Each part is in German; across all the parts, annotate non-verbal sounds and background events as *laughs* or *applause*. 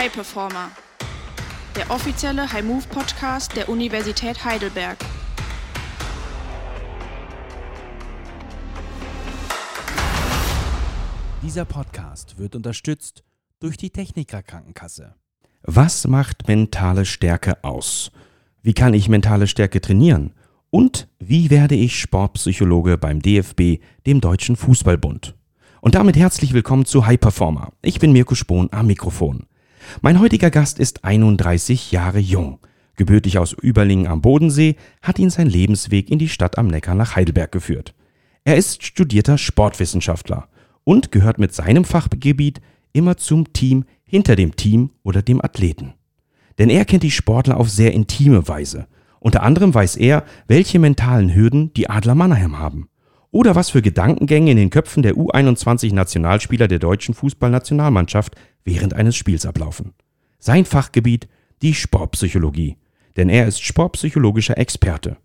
High Performer, der offizielle High Move Podcast der Universität Heidelberg. Dieser Podcast wird unterstützt durch die Techniker Krankenkasse. Was macht mentale Stärke aus? Wie kann ich mentale Stärke trainieren? Und wie werde ich Sportpsychologe beim DFB, dem Deutschen Fußballbund? Und damit herzlich willkommen zu High Performer. Ich bin Mirko Spohn am Mikrofon. Mein heutiger Gast ist 31 Jahre jung. Gebürtig aus Überlingen am Bodensee hat ihn sein Lebensweg in die Stadt am Neckar nach Heidelberg geführt. Er ist studierter Sportwissenschaftler und gehört mit seinem Fachgebiet immer zum Team hinter dem Team oder dem Athleten. Denn er kennt die Sportler auf sehr intime Weise – unter anderem weiß er, welche mentalen Hürden die Adler Mannheim haben. Oder was für Gedankengänge in den Köpfen der U21-Nationalspieler der deutschen Fußballnationalmannschaft während eines Spiels ablaufen. Sein Fachgebiet die Sportpsychologie. Denn er ist sportpsychologischer Experte.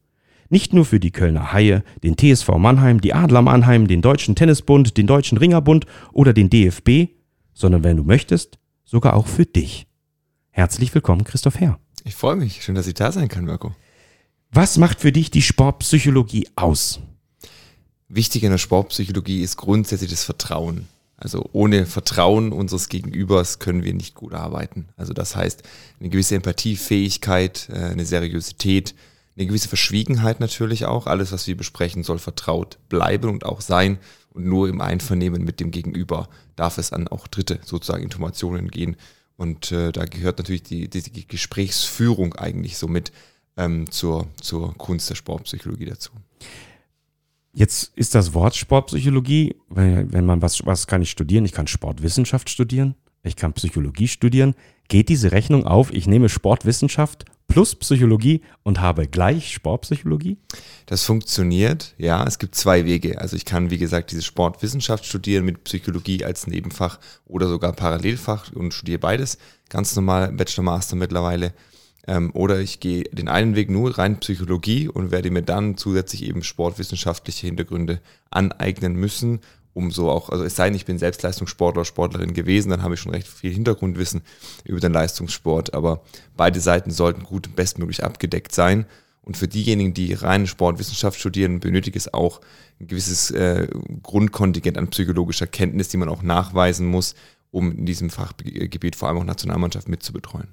Nicht nur für die Kölner Haie, den TSV Mannheim, die Adler Mannheim, den Deutschen Tennisbund, den Deutschen Ringerbund oder den DFB, sondern wenn du möchtest, sogar auch für dich. Herzlich willkommen, Christoph Herr. Ich freue mich. Schön, dass ich da sein kann, Mirko. Was macht für dich die Sportpsychologie aus? Wichtig in der Sportpsychologie ist grundsätzlich das Vertrauen. Also ohne Vertrauen unseres Gegenübers können wir nicht gut arbeiten. Also das heißt, eine gewisse Empathiefähigkeit, äh, eine Seriosität, eine gewisse Verschwiegenheit natürlich auch. Alles, was wir besprechen, soll vertraut bleiben und auch sein. Und nur im Einvernehmen mit dem Gegenüber darf es an auch dritte sozusagen Informationen gehen. Und äh, da gehört natürlich die, die, die Gesprächsführung eigentlich so mit ähm, zur, zur Kunst der Sportpsychologie dazu. Jetzt ist das Wort Sportpsychologie, wenn, man was, was kann ich studieren? Ich kann Sportwissenschaft studieren, ich kann Psychologie studieren. Geht diese Rechnung auf? Ich nehme Sportwissenschaft plus Psychologie und habe gleich Sportpsychologie? Das funktioniert, ja. Es gibt zwei Wege. Also ich kann, wie gesagt, diese Sportwissenschaft studieren mit Psychologie als Nebenfach oder sogar Parallelfach und studiere beides. Ganz normal Bachelor, Master mittlerweile. Ähm, oder ich gehe den einen Weg nur rein Psychologie und werde mir dann zusätzlich eben sportwissenschaftliche Hintergründe aneignen müssen, um so auch, also es sei denn, ich bin selbst Leistungssportler, Sportlerin gewesen, dann habe ich schon recht viel Hintergrundwissen über den Leistungssport, aber beide Seiten sollten gut und bestmöglich abgedeckt sein. Und für diejenigen, die reine Sportwissenschaft studieren, benötigt es auch ein gewisses äh, Grundkontingent an psychologischer Kenntnis, die man auch nachweisen muss, um in diesem Fachgebiet vor allem auch Nationalmannschaft mitzubetreuen.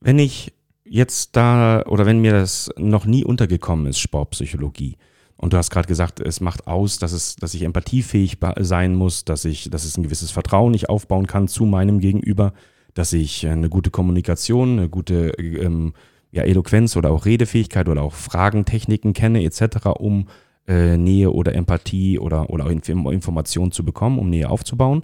Wenn ich jetzt da oder wenn mir das noch nie untergekommen ist, Sportpsychologie, und du hast gerade gesagt, es macht aus, dass, es, dass ich empathiefähig sein muss, dass, ich, dass es ein gewisses Vertrauen ich aufbauen kann zu meinem Gegenüber, dass ich eine gute Kommunikation, eine gute ähm, ja, Eloquenz oder auch Redefähigkeit oder auch Fragentechniken kenne etc., um äh, Nähe oder Empathie oder, oder Informationen zu bekommen, um Nähe aufzubauen.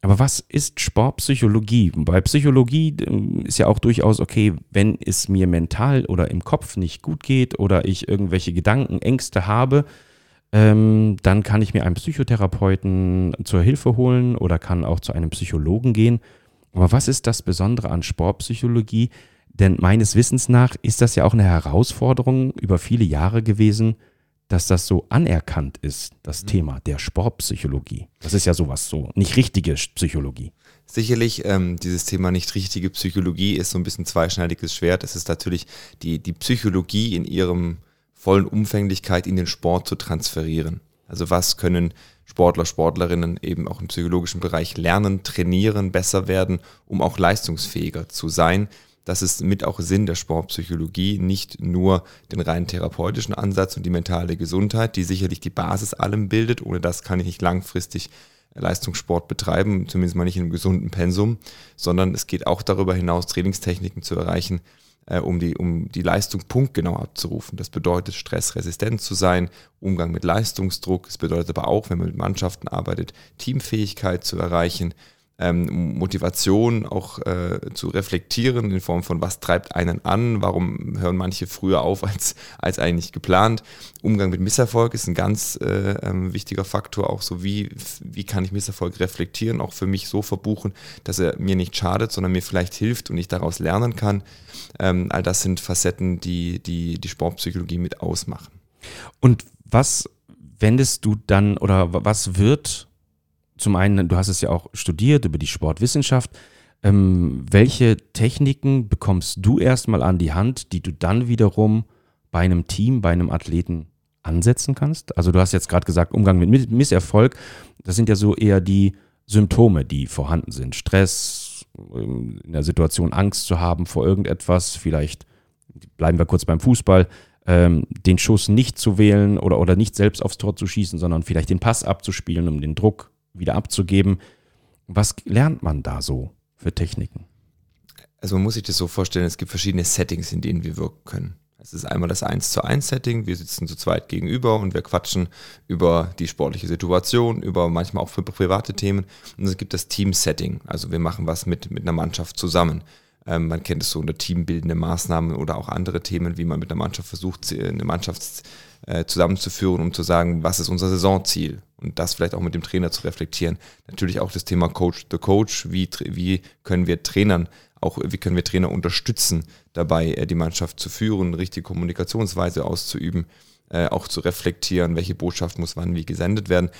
Aber was ist Sportpsychologie? Bei Psychologie ähm, ist ja auch durchaus okay, wenn es mir mental oder im Kopf nicht gut geht oder ich irgendwelche Gedanken, Ängste habe, ähm, dann kann ich mir einen Psychotherapeuten zur Hilfe holen oder kann auch zu einem Psychologen gehen. Aber was ist das Besondere an Sportpsychologie? Denn meines Wissens nach ist das ja auch eine Herausforderung über viele Jahre gewesen, dass das so anerkannt ist, das mhm. Thema der Sportpsychologie. Das ist ja sowas so, nicht richtige Psychologie. Sicherlich, ähm, dieses Thema nicht richtige Psychologie ist so ein bisschen zweischneidiges Schwert. Es ist natürlich die, die Psychologie in ihrem vollen Umfänglichkeit in den Sport zu transferieren. Also was können Sportler, Sportlerinnen eben auch im psychologischen Bereich lernen, trainieren, besser werden, um auch leistungsfähiger zu sein das ist mit auch Sinn der Sportpsychologie, nicht nur den rein therapeutischen Ansatz und die mentale Gesundheit, die sicherlich die Basis allem bildet. Ohne das kann ich nicht langfristig Leistungssport betreiben, zumindest mal nicht in einem gesunden Pensum, sondern es geht auch darüber hinaus, Trainingstechniken zu erreichen, äh, um, die, um die Leistung punktgenau abzurufen. Das bedeutet, stressresistent zu sein, Umgang mit Leistungsdruck. Es bedeutet aber auch, wenn man mit Mannschaften arbeitet, Teamfähigkeit zu erreichen, ähm, Motivation auch äh, zu reflektieren in Form von, was treibt einen an, warum hören manche früher auf als, als eigentlich geplant. Umgang mit Misserfolg ist ein ganz äh, ähm, wichtiger Faktor, auch so wie, wie kann ich Misserfolg reflektieren, auch für mich so verbuchen, dass er mir nicht schadet, sondern mir vielleicht hilft und ich daraus lernen kann. Ähm, all das sind Facetten, die, die die Sportpsychologie mit ausmachen. Und was wendest du dann oder was wird zum einen, du hast es ja auch studiert über die Sportwissenschaft. Ähm, welche Techniken bekommst du erstmal an die Hand, die du dann wiederum bei einem Team, bei einem Athleten ansetzen kannst? Also du hast jetzt gerade gesagt, Umgang mit Misserfolg, das sind ja so eher die Symptome, die vorhanden sind. Stress, ähm, in der Situation Angst zu haben vor irgendetwas, vielleicht bleiben wir kurz beim Fußball, ähm, den Schuss nicht zu wählen oder, oder nicht selbst aufs Tor zu schießen, sondern vielleicht den Pass abzuspielen, um den Druck wieder abzugeben. Was lernt man da so für Techniken? Also man muss sich das so vorstellen, es gibt verschiedene Settings, in denen wir wirken können. Es ist einmal das 1 zu 1 Setting, wir sitzen zu zweit gegenüber und wir quatschen über die sportliche Situation, über manchmal auch für private Themen. Und es gibt das Team-Setting, also wir machen was mit, mit einer Mannschaft zusammen. Ähm, man kennt es so unter teambildende Maßnahmen oder auch andere Themen, wie man mit einer Mannschaft versucht, eine Mannschaft äh, zusammenzuführen, um zu sagen, was ist unser Saisonziel und das vielleicht auch mit dem Trainer zu reflektieren. Natürlich auch das Thema Coach the Coach, wie, wie können wir Trainern auch wie können wir Trainer unterstützen, dabei äh, die Mannschaft zu führen, richtige Kommunikationsweise auszuüben, äh, auch zu reflektieren, welche Botschaft muss wann wie gesendet werden.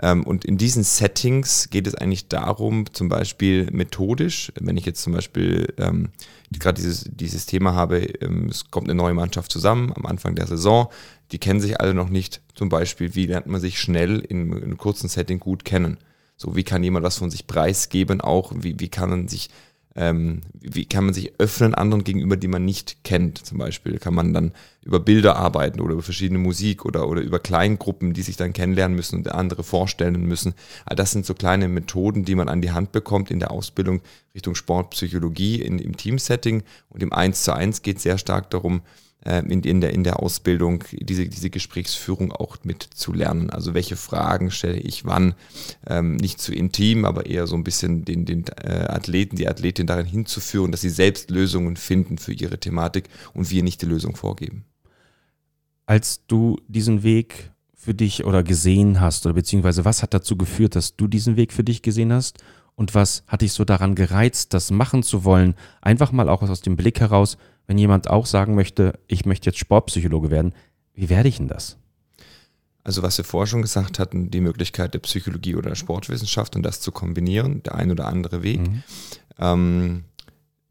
Ähm, und in diesen Settings geht es eigentlich darum, zum Beispiel methodisch, wenn ich jetzt zum Beispiel ähm, gerade dieses, dieses Thema habe, ähm, es kommt eine neue Mannschaft zusammen am Anfang der Saison, die kennen sich alle noch nicht, zum Beispiel, wie lernt man sich schnell in, in einem kurzen Setting gut kennen. So, wie kann jemand was von sich preisgeben, auch wie, wie kann man sich ähm, wie kann man sich öffnen anderen gegenüber, die man nicht kennt. Zum Beispiel kann man dann über Bilder arbeiten oder über verschiedene Musik oder, oder über Kleingruppen, die sich dann kennenlernen müssen und andere vorstellen müssen. All das sind so kleine Methoden, die man an die Hand bekommt in der Ausbildung Richtung Sportpsychologie in, im Teamsetting. Und im 1 zu 1 geht es sehr stark darum, in, in, der, in der Ausbildung diese, diese Gesprächsführung auch mitzulernen. Also welche Fragen stelle ich wann, ähm, nicht zu intim, aber eher so ein bisschen den, den äh, Athleten, die Athletin darin hinzuführen, dass sie selbst Lösungen finden für ihre Thematik und wir nicht die Lösung vorgeben. Als du diesen Weg für dich oder gesehen hast, oder beziehungsweise was hat dazu geführt, dass du diesen Weg für dich gesehen hast? Und was hat dich so daran gereizt, das machen zu wollen? Einfach mal auch aus dem Blick heraus, wenn jemand auch sagen möchte, ich möchte jetzt Sportpsychologe werden, wie werde ich denn das? Also was wir vorher schon gesagt hatten, die Möglichkeit der Psychologie oder der Sportwissenschaft und das zu kombinieren, der ein oder andere Weg. Mhm. Ähm,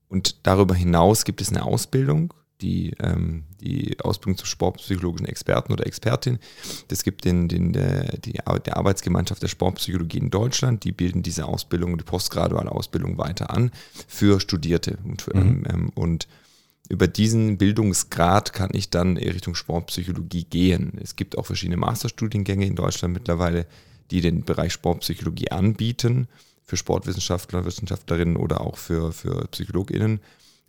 und darüber hinaus gibt es eine Ausbildung, die, ähm, die Ausbildung zur sportpsychologischen Experten oder Expertin. Das gibt den, den, der, die, der Arbeitsgemeinschaft der Sportpsychologie in Deutschland. Die bilden diese Ausbildung, die postgraduale Ausbildung weiter an für Studierte. Und, für, mhm. ähm, und über diesen Bildungsgrad kann ich dann Richtung Sportpsychologie gehen. Es gibt auch verschiedene Masterstudiengänge in Deutschland mittlerweile, die den Bereich Sportpsychologie anbieten, für Sportwissenschaftler, Wissenschaftlerinnen oder auch für, für PsychologInnen.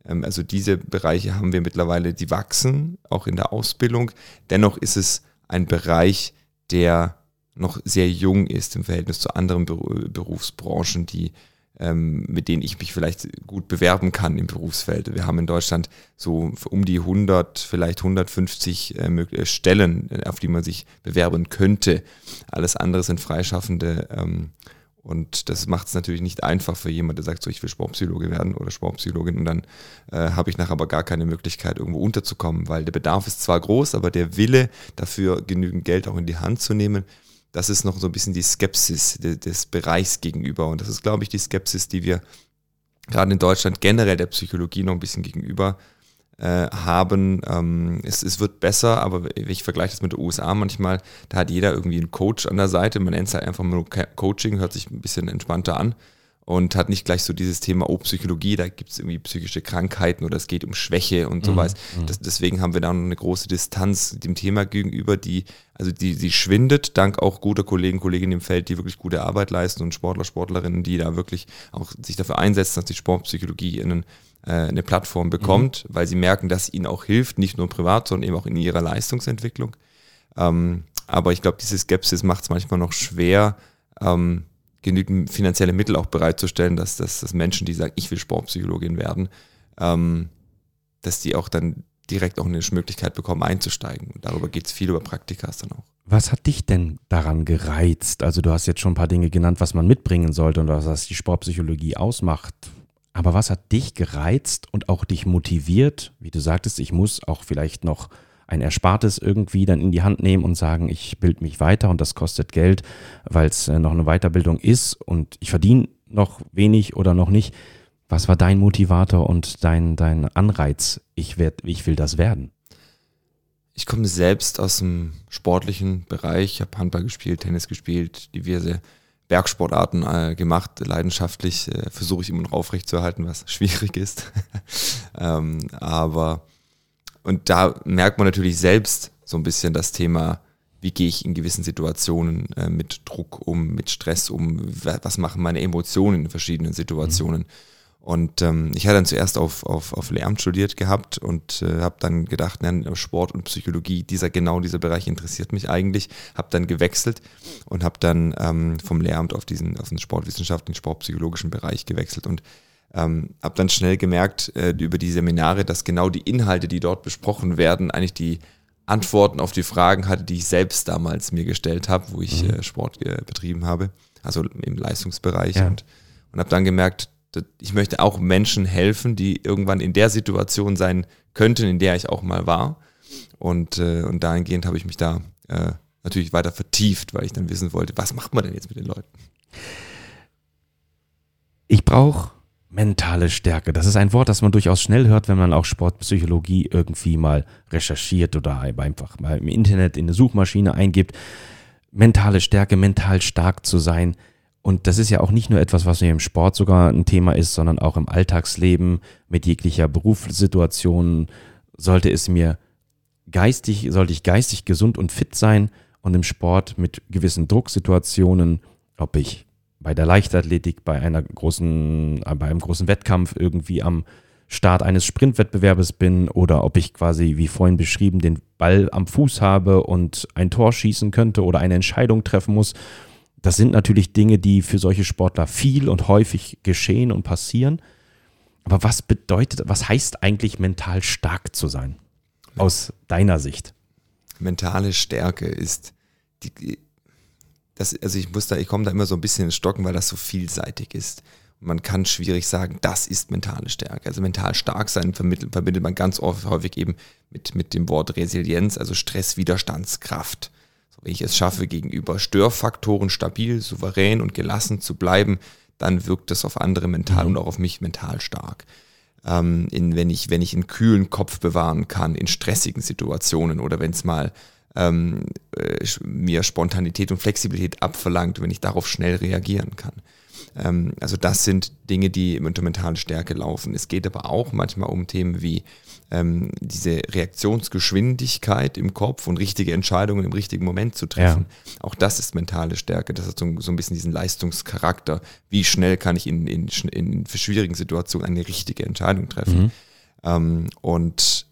Ähm, also diese Bereiche haben wir mittlerweile, die wachsen, auch in der Ausbildung. Dennoch ist es ein Bereich, der noch sehr jung ist im Verhältnis zu anderen Berufsbranchen, die mit denen ich mich vielleicht gut bewerben kann im Berufsfeld. Wir haben in Deutschland so um die 100, vielleicht 150 äh, äh, Stellen, äh, auf die man sich bewerben könnte. Alles andere sind Freischaffende. Ähm, und das macht es natürlich nicht einfach für jemanden, der sagt, so ich will Sportpsychologe werden oder Sportpsychologin und dann äh, habe ich nachher aber gar keine Möglichkeit, irgendwo unterzukommen, weil der Bedarf ist zwar groß, aber der Wille dafür, genügend Geld auch in die Hand zu nehmen, das ist noch so ein bisschen die Skepsis de, des Bereichs gegenüber. Und das ist, glaube ich, die Skepsis, die wir gerade in Deutschland generell der Psychologie noch ein bisschen gegenüber äh, haben. Ähm, es, es wird besser, aber ich vergleiche das mit den USA manchmal, da hat jeder irgendwie einen Coach an der Seite. Man nennt es halt einfach nur Coaching, hört sich ein bisschen entspannter an und hat nicht gleich so dieses Thema, oh, Psychologie, da gibt es irgendwie psychische Krankheiten oder es geht um Schwäche und sowas. Mhm. Das, deswegen haben wir da noch eine große Distanz dem Thema gegenüber, die, also die, die schwindet, dank auch guter Kollegen, Kolleginnen im Feld, die wirklich gute Arbeit leisten und Sportler, Sportlerinnen, die da wirklich auch sich dafür einsetzen, dass die Sportpsychologie in, äh, eine Plattform bekommt, mhm. weil sie merken, dass ihnen auch hilft, nicht nur privat, sondern eben auch in ihrer Leistungsentwicklung. Ähm, aber ich glaube, diese Skepsis macht es manchmal noch schwer, ähm, genügend finanzielle Mittel auch bereitzustellen, dass, dass, dass Menschen, die sagen, ich will Sportpsychologin werden, ähm, dass die auch dann direkt auch eine Möglichkeit bekommen, einzusteigen. Und darüber geht es viel über Praktikas dann auch. Was hat dich denn daran gereizt? Also du hast jetzt schon ein paar Dinge genannt, was man mitbringen sollte und was die Sportpsychologie ausmacht. Aber was hat dich gereizt und auch dich motiviert? Wie du sagtest, ich muss auch vielleicht noch ein Erspartes irgendwie dann in die Hand nehmen und sagen, ich bilde mich weiter und das kostet Geld, weil es äh, noch eine Weiterbildung ist und ich verdiene noch wenig oder noch nicht. Was war dein Motivator und dein, dein Anreiz, ich, werd, ich will das werden? Ich komme selbst aus dem sportlichen Bereich, ich habe Handball gespielt, Tennis gespielt, diverse Bergsportarten äh, gemacht, leidenschaftlich äh, versuche ich immer noch aufrechtzuerhalten, was *laughs* schwierig ist. *laughs* ähm, aber und da merkt man natürlich selbst so ein bisschen das Thema, wie gehe ich in gewissen Situationen äh, mit Druck um, mit Stress um, was machen meine Emotionen in verschiedenen Situationen. Mhm. Und ähm, ich hatte dann zuerst auf, auf, auf Lehramt studiert gehabt und äh, habe dann gedacht, na, Sport und Psychologie, dieser genau dieser Bereich interessiert mich eigentlich. Habe dann gewechselt und habe dann ähm, vom Lehramt auf diesen auf den sportwissenschaftlichen, sportpsychologischen Bereich gewechselt und ähm, habe dann schnell gemerkt äh, über die Seminare, dass genau die Inhalte, die dort besprochen werden, eigentlich die Antworten auf die Fragen hatte, die ich selbst damals mir gestellt habe, wo ich mhm. äh, Sport äh, betrieben habe, also im Leistungsbereich ja. und, und habe dann gemerkt, ich möchte auch Menschen helfen, die irgendwann in der Situation sein könnten, in der ich auch mal war. Und, äh, und dahingehend habe ich mich da äh, natürlich weiter vertieft, weil ich dann wissen wollte, was macht man denn jetzt mit den Leuten? Ich brauche mentale Stärke. Das ist ein Wort, das man durchaus schnell hört, wenn man auch Sportpsychologie irgendwie mal recherchiert oder einfach mal im Internet in eine Suchmaschine eingibt. Mentale Stärke, mental stark zu sein und das ist ja auch nicht nur etwas, was im Sport sogar ein Thema ist, sondern auch im Alltagsleben mit jeglicher Berufssituation sollte es mir geistig, sollte ich geistig gesund und fit sein und im Sport mit gewissen Drucksituationen, ob ich bei der Leichtathletik, bei einer großen, bei einem großen Wettkampf irgendwie am Start eines Sprintwettbewerbes bin oder ob ich quasi, wie vorhin beschrieben, den Ball am Fuß habe und ein Tor schießen könnte oder eine Entscheidung treffen muss das sind natürlich Dinge, die für solche Sportler viel und häufig geschehen und passieren. Aber was bedeutet, was heißt eigentlich mental stark zu sein? Aus deiner Sicht? Mentale Stärke ist die, das, also ich muss da, ich komme da immer so ein bisschen ins Stocken, weil das so vielseitig ist. man kann schwierig sagen, das ist mentale Stärke. Also mental stark sein vermittelt, verbindet man ganz oft, häufig eben mit, mit dem Wort Resilienz, also Stresswiderstandskraft. Wenn ich es schaffe, gegenüber Störfaktoren stabil, souverän und gelassen zu bleiben, dann wirkt das auf andere mental mhm. und auch auf mich mental stark. Ähm, in, wenn, ich, wenn ich einen kühlen Kopf bewahren kann in stressigen Situationen oder wenn es mal ähm, äh, mir Spontanität und Flexibilität abverlangt, wenn ich darauf schnell reagieren kann. Ähm, also das sind Dinge, die unter mentale Stärke laufen. Es geht aber auch manchmal um Themen wie ähm, diese Reaktionsgeschwindigkeit im Kopf und richtige Entscheidungen im richtigen Moment zu treffen. Ja. Auch das ist mentale Stärke. Das hat so, so, ein bisschen diesen Leistungscharakter. Wie schnell kann ich in, in, in schwierigen Situationen eine richtige Entscheidung treffen? Mhm. Ähm, und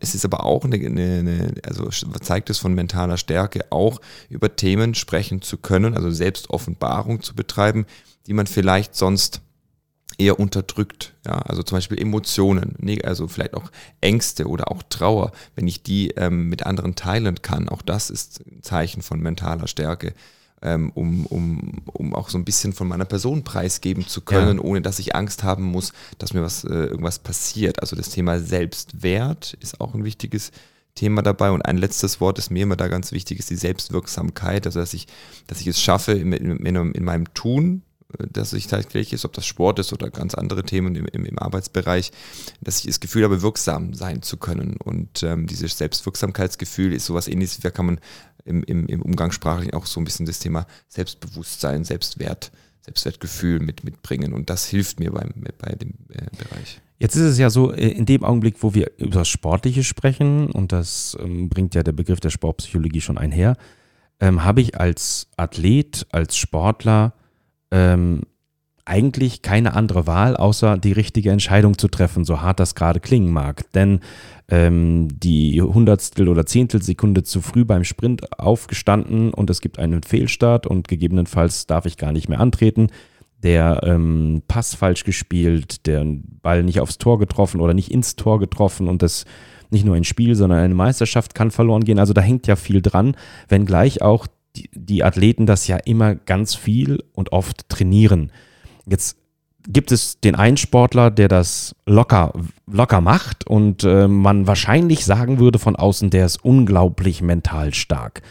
es ist aber auch eine, eine, also zeigt es von mentaler Stärke auch über Themen sprechen zu können, also Selbstoffenbarung zu betreiben, die man vielleicht sonst eher unterdrückt. Ja, also zum Beispiel Emotionen, also vielleicht auch Ängste oder auch Trauer, wenn ich die ähm, mit anderen teilen kann, auch das ist ein Zeichen von mentaler Stärke, ähm, um, um, um auch so ein bisschen von meiner Person preisgeben zu können, ja. ohne dass ich Angst haben muss, dass mir was äh, irgendwas passiert. Also das Thema Selbstwert ist auch ein wichtiges Thema dabei. Und ein letztes Wort, das mir immer da ganz wichtig ist, die Selbstwirksamkeit. Also dass ich, dass ich es schaffe, in, in, in meinem Tun dass ich tatsächlich ist, ob das Sport ist oder ganz andere Themen im, im, im Arbeitsbereich, dass ich das Gefühl habe, wirksam sein zu können. Und ähm, dieses Selbstwirksamkeitsgefühl ist sowas ähnliches, wie kann man im, im, im Umgangssprachlichen auch so ein bisschen das Thema Selbstbewusstsein, Selbstwert, Selbstwertgefühl mit, mitbringen. Und das hilft mir beim, bei dem äh, Bereich. Jetzt ist es ja so, äh, in dem Augenblick, wo wir über das Sportliche sprechen, und das ähm, bringt ja der Begriff der Sportpsychologie schon einher, ähm, habe ich als Athlet, als Sportler ähm, eigentlich keine andere Wahl, außer die richtige Entscheidung zu treffen, so hart das gerade klingen mag. Denn ähm, die Hundertstel oder Zehntelsekunde zu früh beim Sprint aufgestanden und es gibt einen Fehlstart und gegebenenfalls darf ich gar nicht mehr antreten. Der ähm, Pass falsch gespielt, der Ball nicht aufs Tor getroffen oder nicht ins Tor getroffen und das nicht nur ein Spiel, sondern eine Meisterschaft kann verloren gehen. Also da hängt ja viel dran, wenngleich auch die, die Athleten das ja immer ganz viel und oft trainieren. Jetzt gibt es den einen Sportler, der das locker, locker macht und äh, man wahrscheinlich sagen würde von außen, der ist unglaublich mental stark.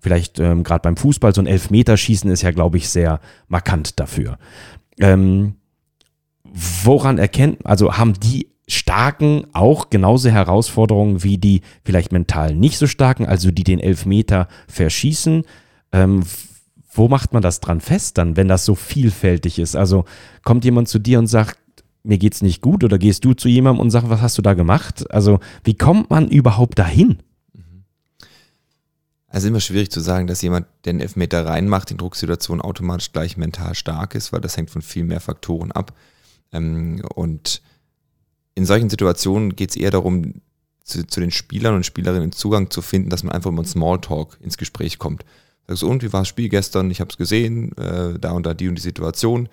Vielleicht ähm, gerade beim Fußball, so ein Elfmeterschießen ist ja, glaube ich, sehr markant dafür. Ähm, woran erkennt, also haben die Starken auch genauso Herausforderungen wie die vielleicht mental nicht so starken, also die den Elfmeter verschießen. Ähm, wo macht man das dran fest dann, wenn das so vielfältig ist? Also kommt jemand zu dir und sagt, mir geht's nicht gut oder gehst du zu jemandem und sagst, was hast du da gemacht? Also wie kommt man überhaupt dahin? Also immer schwierig zu sagen, dass jemand den Elfmeter reinmacht in Drucksituationen automatisch gleich mental stark ist, weil das hängt von viel mehr Faktoren ab. Ähm, und in solchen Situationen geht es eher darum, zu, zu, den Spielern und Spielerinnen Zugang zu finden, dass man einfach über einen Smalltalk ins Gespräch kommt. Sagst und wie war das Spiel gestern? Ich habe es gesehen, äh, da und da die und die Situation.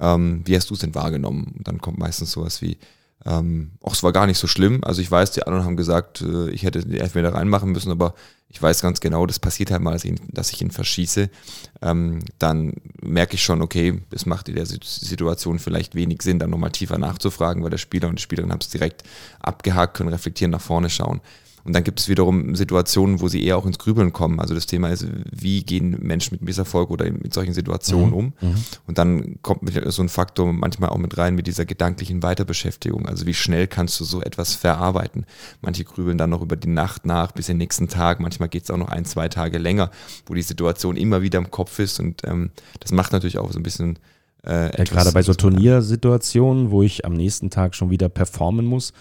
Ähm, wie hast du es denn wahrgenommen? Und dann kommt meistens sowas wie, ähm, auch es war gar nicht so schlimm. Also ich weiß, die anderen haben gesagt, äh, ich hätte den Elfmeter reinmachen müssen, aber ich weiß ganz genau, das passiert halt mal, dass ich ihn, dass ich ihn verschieße. Ähm, dann merke ich schon, okay, es macht in der Situation vielleicht wenig Sinn, dann nochmal tiefer nachzufragen, weil der Spieler und die Spielerin haben es direkt abgehakt, können reflektieren, nach vorne schauen. Und dann gibt es wiederum Situationen, wo sie eher auch ins Grübeln kommen. Also das Thema ist, wie gehen Menschen mit Misserfolg oder mit solchen Situationen mhm. um? Mhm. Und dann kommt so ein Faktor manchmal auch mit rein mit dieser gedanklichen Weiterbeschäftigung. Also wie schnell kannst du so etwas verarbeiten? Manche grübeln dann noch über die Nacht nach bis den nächsten Tag. Manchmal geht es auch noch ein, zwei Tage länger, wo die Situation immer wieder im Kopf ist. Und ähm, das macht natürlich auch so ein bisschen äh, ja, gerade bei so Turniersituationen, wo ich am nächsten Tag schon wieder performen muss,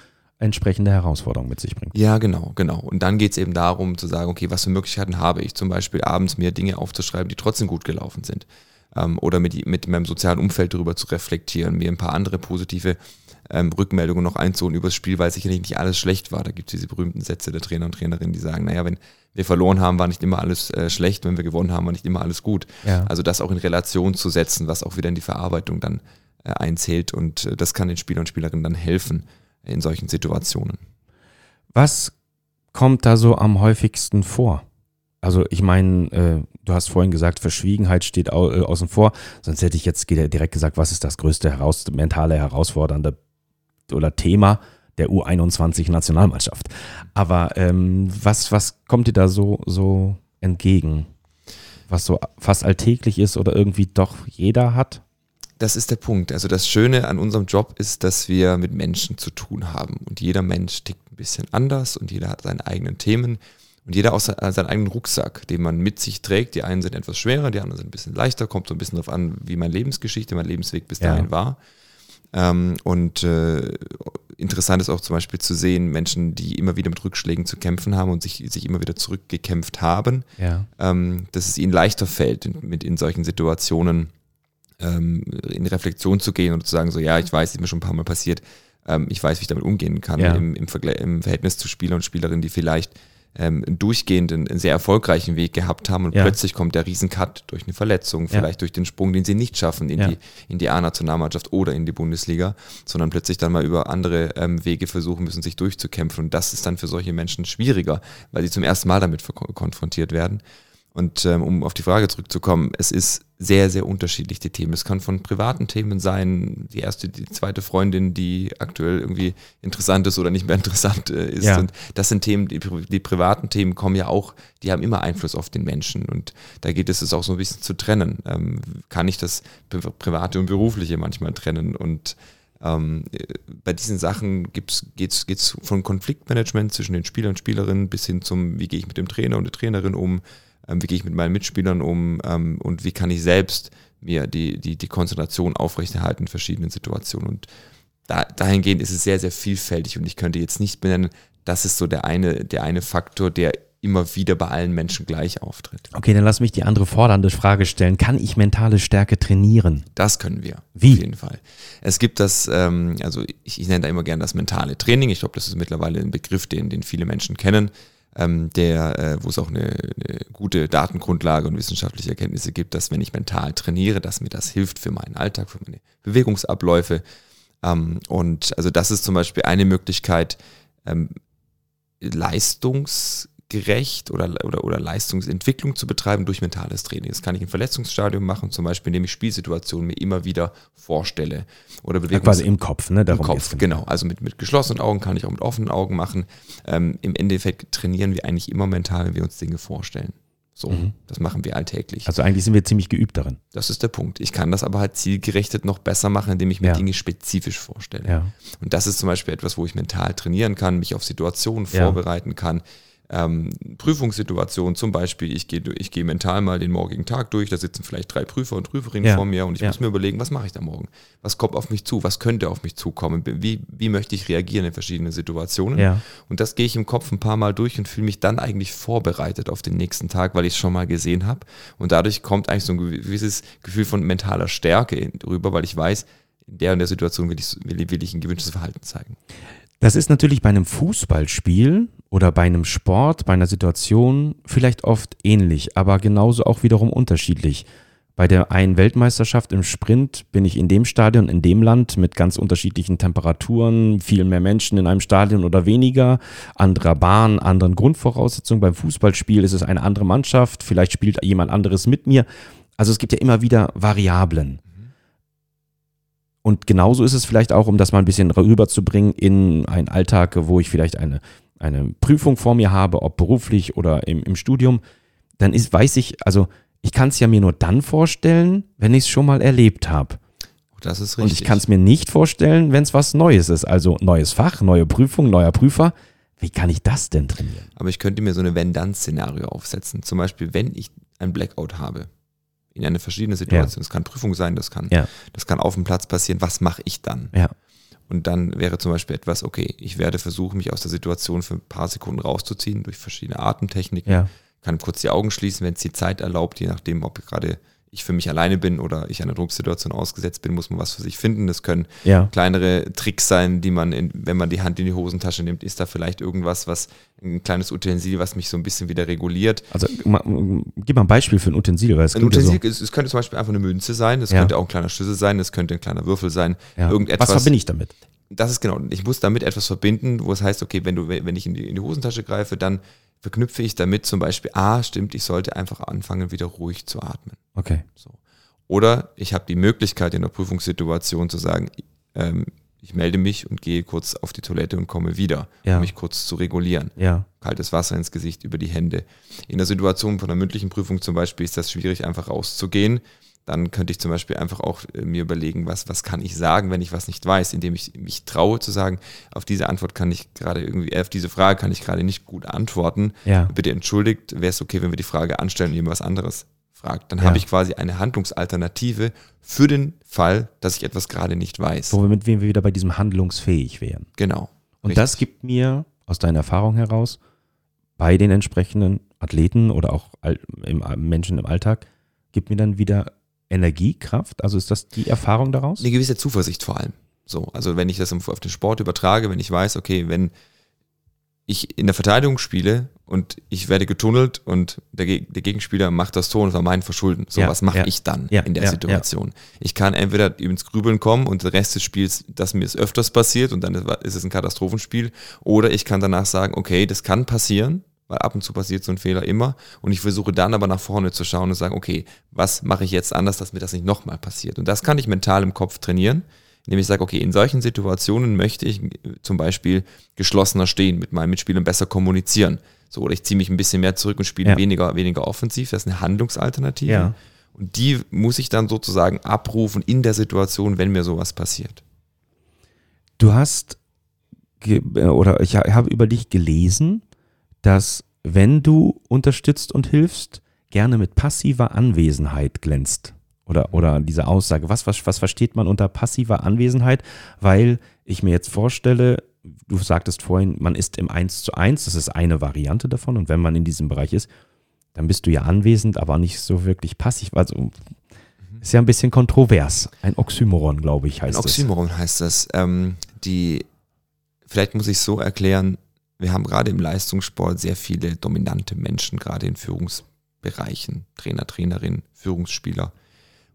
entsprechende Herausforderungen mit sich bringt. Ja, genau, genau. Und dann geht es eben darum zu sagen, okay, was für Möglichkeiten habe ich, zum Beispiel abends mir Dinge aufzuschreiben, die trotzdem gut gelaufen sind. Ähm, oder mit, mit meinem sozialen Umfeld darüber zu reflektieren, mir ein paar andere positive ähm, Rückmeldungen noch einzuholen über das Spiel, weil sicherlich nicht alles schlecht war. Da gibt es diese berühmten Sätze der Trainer und Trainerinnen, die sagen, naja, wenn wir verloren haben, war nicht immer alles äh, schlecht, wenn wir gewonnen haben, war nicht immer alles gut. Ja. Also das auch in Relation zu setzen, was auch wieder in die Verarbeitung dann äh, einzählt und äh, das kann den Spielern und Spielerinnen dann helfen in solchen Situationen. Was kommt da so am häufigsten vor? Also ich meine, äh, du hast vorhin gesagt, Verschwiegenheit steht au äh, außen vor, sonst hätte ich jetzt direkt gesagt, was ist das größte heraus mentale herausfordernde oder Thema der U21-Nationalmannschaft. Aber ähm, was, was kommt dir da so, so entgegen? Was so fast alltäglich ist oder irgendwie doch jeder hat? Das ist der Punkt. Also das Schöne an unserem Job ist, dass wir mit Menschen zu tun haben. Und jeder Mensch tickt ein bisschen anders und jeder hat seine eigenen Themen und jeder auch seinen eigenen Rucksack, den man mit sich trägt. Die einen sind etwas schwerer, die anderen sind ein bisschen leichter, kommt so ein bisschen darauf an, wie meine Lebensgeschichte, mein Lebensweg bis dahin ja. war. Ähm, und äh, interessant ist auch zum Beispiel zu sehen, Menschen, die immer wieder mit Rückschlägen zu kämpfen haben und sich, sich immer wieder zurückgekämpft haben, ja. ähm, dass es ihnen leichter fällt, in, mit in solchen Situationen ähm, in Reflexion zu gehen und zu sagen, so ja, ich weiß, ist mir schon ein paar Mal passiert, ähm, ich weiß, wie ich damit umgehen kann ja. im, im, im, Verhältnis zu Spieler und Spielerinnen, die vielleicht ähm, durchgehend einen, einen, sehr erfolgreichen Weg gehabt haben und ja. plötzlich kommt der Riesencut durch eine Verletzung, vielleicht ja. durch den Sprung, den sie nicht schaffen in die, in die A-Nationalmannschaft oder in die Bundesliga, sondern plötzlich dann mal über andere ähm, Wege versuchen müssen, sich durchzukämpfen. Und das ist dann für solche Menschen schwieriger, weil sie zum ersten Mal damit konfrontiert werden. Und ähm, um auf die Frage zurückzukommen, es ist sehr, sehr unterschiedlich, die Themen. Es kann von privaten Themen sein, die erste, die zweite Freundin, die aktuell irgendwie interessant ist oder nicht mehr *laughs* interessant äh, ist. Ja. Und das sind Themen, die, die, privaten Themen kommen ja auch, die haben immer Einfluss auf den Menschen. Und da geht es es auch so ein bisschen zu trennen. Ähm, kann ich das Private und Berufliche manchmal trennen? Und ähm, bei diesen Sachen geht es von Konfliktmanagement zwischen den Spielern und Spielerinnen bis hin zum, wie gehe ich mit dem Trainer und der Trainerin um, wie gehe ich mit meinen Mitspielern um ähm, und wie kann ich selbst mir die, die, die Konzentration aufrechterhalten in verschiedenen Situationen. Und da, dahingehend ist es sehr, sehr vielfältig und ich könnte jetzt nicht benennen, das ist so der eine, der eine Faktor, der immer wieder bei allen Menschen gleich auftritt. Okay, dann lass mich die andere fordernde Frage stellen. Kann ich mentale Stärke trainieren? Das können wir. Wie? Auf jeden Fall. Es gibt das, ähm, also ich, ich nenne da immer gerne das mentale Training. Ich glaube, das ist mittlerweile ein Begriff, den, den viele Menschen kennen ähm, der, äh, wo es auch eine, eine, gute Datengrundlage und wissenschaftliche Erkenntnisse gibt, dass wenn ich mental trainiere, dass mir das hilft für meinen Alltag, für meine Bewegungsabläufe. Ähm, und also das ist zum Beispiel eine Möglichkeit, ähm, Leistungs gerecht oder, oder, oder Leistungsentwicklung zu betreiben durch mentales Training. Das kann ich im Verletzungsstadium machen, zum Beispiel, indem ich Spielsituationen mir immer wieder vorstelle. Oder Bewegungs ja, quasi im Kopf, ne? Darum Im Kopf, genau. Also mit, mit geschlossenen Augen kann ich auch mit offenen Augen machen. Ähm, Im Endeffekt trainieren wir eigentlich immer mental, wenn wir uns Dinge vorstellen. So, mhm. das machen wir alltäglich. Also eigentlich sind wir ziemlich geübt darin. Das ist der Punkt. Ich kann das aber halt zielgerichtet noch besser machen, indem ich mir ja. Dinge spezifisch vorstelle. Ja. Und das ist zum Beispiel etwas, wo ich mental trainieren kann, mich auf Situationen ja. vorbereiten kann, ähm, Prüfungssituation, zum Beispiel, ich gehe ich geh mental mal den morgigen Tag durch, da sitzen vielleicht drei Prüfer und Prüferinnen ja. vor mir und ich ja. muss mir überlegen, was mache ich da morgen? Was kommt auf mich zu? Was könnte auf mich zukommen? Wie, wie möchte ich reagieren in verschiedenen Situationen? Ja. Und das gehe ich im Kopf ein paar Mal durch und fühle mich dann eigentlich vorbereitet auf den nächsten Tag, weil ich es schon mal gesehen habe. Und dadurch kommt eigentlich so ein gewisses Gefühl von mentaler Stärke rüber, weil ich weiß, in der und der Situation will ich, will, will ich ein gewünschtes Verhalten zeigen. Das ist natürlich bei einem Fußballspiel oder bei einem Sport, bei einer Situation vielleicht oft ähnlich, aber genauso auch wiederum unterschiedlich. Bei der einen Weltmeisterschaft im Sprint bin ich in dem Stadion, in dem Land mit ganz unterschiedlichen Temperaturen, viel mehr Menschen in einem Stadion oder weniger, anderer Bahn, anderen Grundvoraussetzungen. Beim Fußballspiel ist es eine andere Mannschaft, vielleicht spielt jemand anderes mit mir. Also es gibt ja immer wieder Variablen. Und genauso ist es vielleicht auch, um das mal ein bisschen rüberzubringen in einen Alltag, wo ich vielleicht eine, eine Prüfung vor mir habe, ob beruflich oder im, im Studium, dann ist, weiß ich, also ich kann es ja mir nur dann vorstellen, wenn ich es schon mal erlebt habe. Das ist richtig. Und ich kann es mir nicht vorstellen, wenn es was Neues ist. Also neues Fach, neue Prüfung, neuer Prüfer. Wie kann ich das denn trainieren? Aber ich könnte mir so eine Wenn-Dann-Szenario aufsetzen. Zum Beispiel, wenn ich ein Blackout habe in eine verschiedene Situation. Ja. Das kann Prüfung sein, das kann, ja. das kann auf dem Platz passieren. Was mache ich dann? Ja. Und dann wäre zum Beispiel etwas, okay, ich werde versuchen, mich aus der Situation für ein paar Sekunden rauszuziehen durch verschiedene Atemtechniken. Ja. Kann kurz die Augen schließen, wenn es die Zeit erlaubt, je nachdem, ob gerade ich für mich alleine bin oder ich einer Drucksituation ausgesetzt bin, muss man was für sich finden. Das können ja. kleinere Tricks sein, die man, in, wenn man die Hand in die Hosentasche nimmt, ist da vielleicht irgendwas, was ein kleines Utensil, was mich so ein bisschen wieder reguliert. Also gib mal ein Beispiel für ein Utensil. Weil es ein Utensil, so. es, es, könnte zum Beispiel einfach eine Münze sein, es ja. könnte auch ein kleiner Schlüssel sein, es könnte ein kleiner Würfel sein. Ja. Irgendetwas. Was verbinde ich damit? Das ist genau. Ich muss damit etwas verbinden, wo es heißt, okay, wenn du, wenn ich in die, in die Hosentasche greife, dann verknüpfe ich damit zum Beispiel, ah, stimmt, ich sollte einfach anfangen, wieder ruhig zu atmen. Okay. So. Oder ich habe die Möglichkeit in der Prüfungssituation zu sagen, ähm, ich melde mich und gehe kurz auf die Toilette und komme wieder, ja. um mich kurz zu regulieren. Ja. Kaltes Wasser ins Gesicht über die Hände. In der Situation von einer mündlichen Prüfung zum Beispiel ist das schwierig, einfach rauszugehen. Dann könnte ich zum Beispiel einfach auch äh, mir überlegen, was, was kann ich sagen, wenn ich was nicht weiß, indem ich mich traue zu sagen, auf diese Antwort kann ich gerade irgendwie, äh, auf diese Frage kann ich gerade nicht gut antworten. Ja. Bitte entschuldigt, wäre es okay, wenn wir die Frage anstellen und irgendwas anderes fragt. Dann ja. habe ich quasi eine Handlungsalternative für den Fall, dass ich etwas gerade nicht weiß. Womit wir wieder bei diesem handlungsfähig wären. Genau. Und richtig. das gibt mir aus deiner Erfahrung heraus bei den entsprechenden Athleten oder auch im Menschen im Alltag, gibt mir dann wieder Energie, Kraft. Also ist das die Erfahrung daraus? Eine gewisse Zuversicht vor allem. So, also wenn ich das auf den Sport übertrage, wenn ich weiß, okay, wenn ich in der Verteidigung spiele und ich werde getunnelt und der, der Gegenspieler macht das Tor und das war mein Verschulden. So, ja, was mache ja, ich dann ja, in der Situation? Ich kann entweder ins Grübeln kommen und der Rest des Spiels, dass mir es öfters passiert und dann ist es ein Katastrophenspiel, oder ich kann danach sagen, okay, das kann passieren, weil ab und zu passiert so ein Fehler immer und ich versuche dann aber nach vorne zu schauen und sagen, okay, was mache ich jetzt anders, dass mir das nicht nochmal passiert? Und das kann ich mental im Kopf trainieren indem ich sage, okay, in solchen Situationen möchte ich zum Beispiel geschlossener stehen, mit meinen Mitspielern besser kommunizieren. So, oder ich ziehe mich ein bisschen mehr zurück und spiele ja. weniger, weniger offensiv. Das ist eine Handlungsalternative. Ja. Und die muss ich dann sozusagen abrufen in der Situation, wenn mir sowas passiert. Du hast, oder ich habe über dich gelesen, dass wenn du unterstützt und hilfst, gerne mit passiver Anwesenheit glänzt. Oder, oder diese Aussage. Was, was, was versteht man unter passiver Anwesenheit? Weil ich mir jetzt vorstelle, du sagtest vorhin, man ist im 1 zu 1, das ist eine Variante davon. Und wenn man in diesem Bereich ist, dann bist du ja anwesend, aber nicht so wirklich passiv. Also ist ja ein bisschen kontrovers. Ein Oxymoron, glaube ich, heißt das. Ein Oxymoron das. heißt das. Ähm, die, vielleicht muss ich es so erklären, wir haben gerade im Leistungssport sehr viele dominante Menschen, gerade in Führungsbereichen, Trainer, Trainerin, Führungsspieler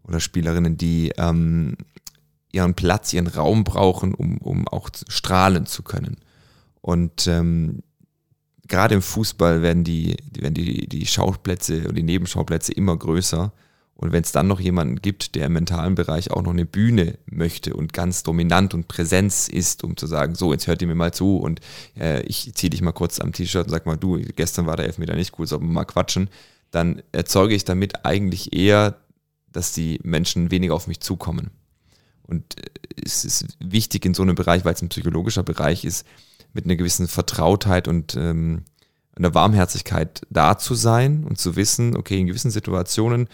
oder Spielerinnen, die ähm, ihren Platz, ihren Raum brauchen, um, um auch strahlen zu können. Und ähm, gerade im Fußball werden die, werden die, die Schauplätze und die Nebenschauplätze immer größer. Und wenn es dann noch jemanden gibt, der im mentalen Bereich auch noch eine Bühne möchte und ganz dominant und Präsenz ist, um zu sagen, so, jetzt hört ihr mir mal zu und äh, ich ziehe dich mal kurz am T-Shirt und sag mal, du, gestern war der Elfmeter nicht gut, sollen wir mal quatschen, dann erzeuge ich damit eigentlich eher, dass die Menschen weniger auf mich zukommen. Und äh, es ist wichtig in so einem Bereich, weil es ein psychologischer Bereich ist, mit einer gewissen Vertrautheit und ähm, einer Warmherzigkeit da zu sein und zu wissen, okay, in gewissen Situationen,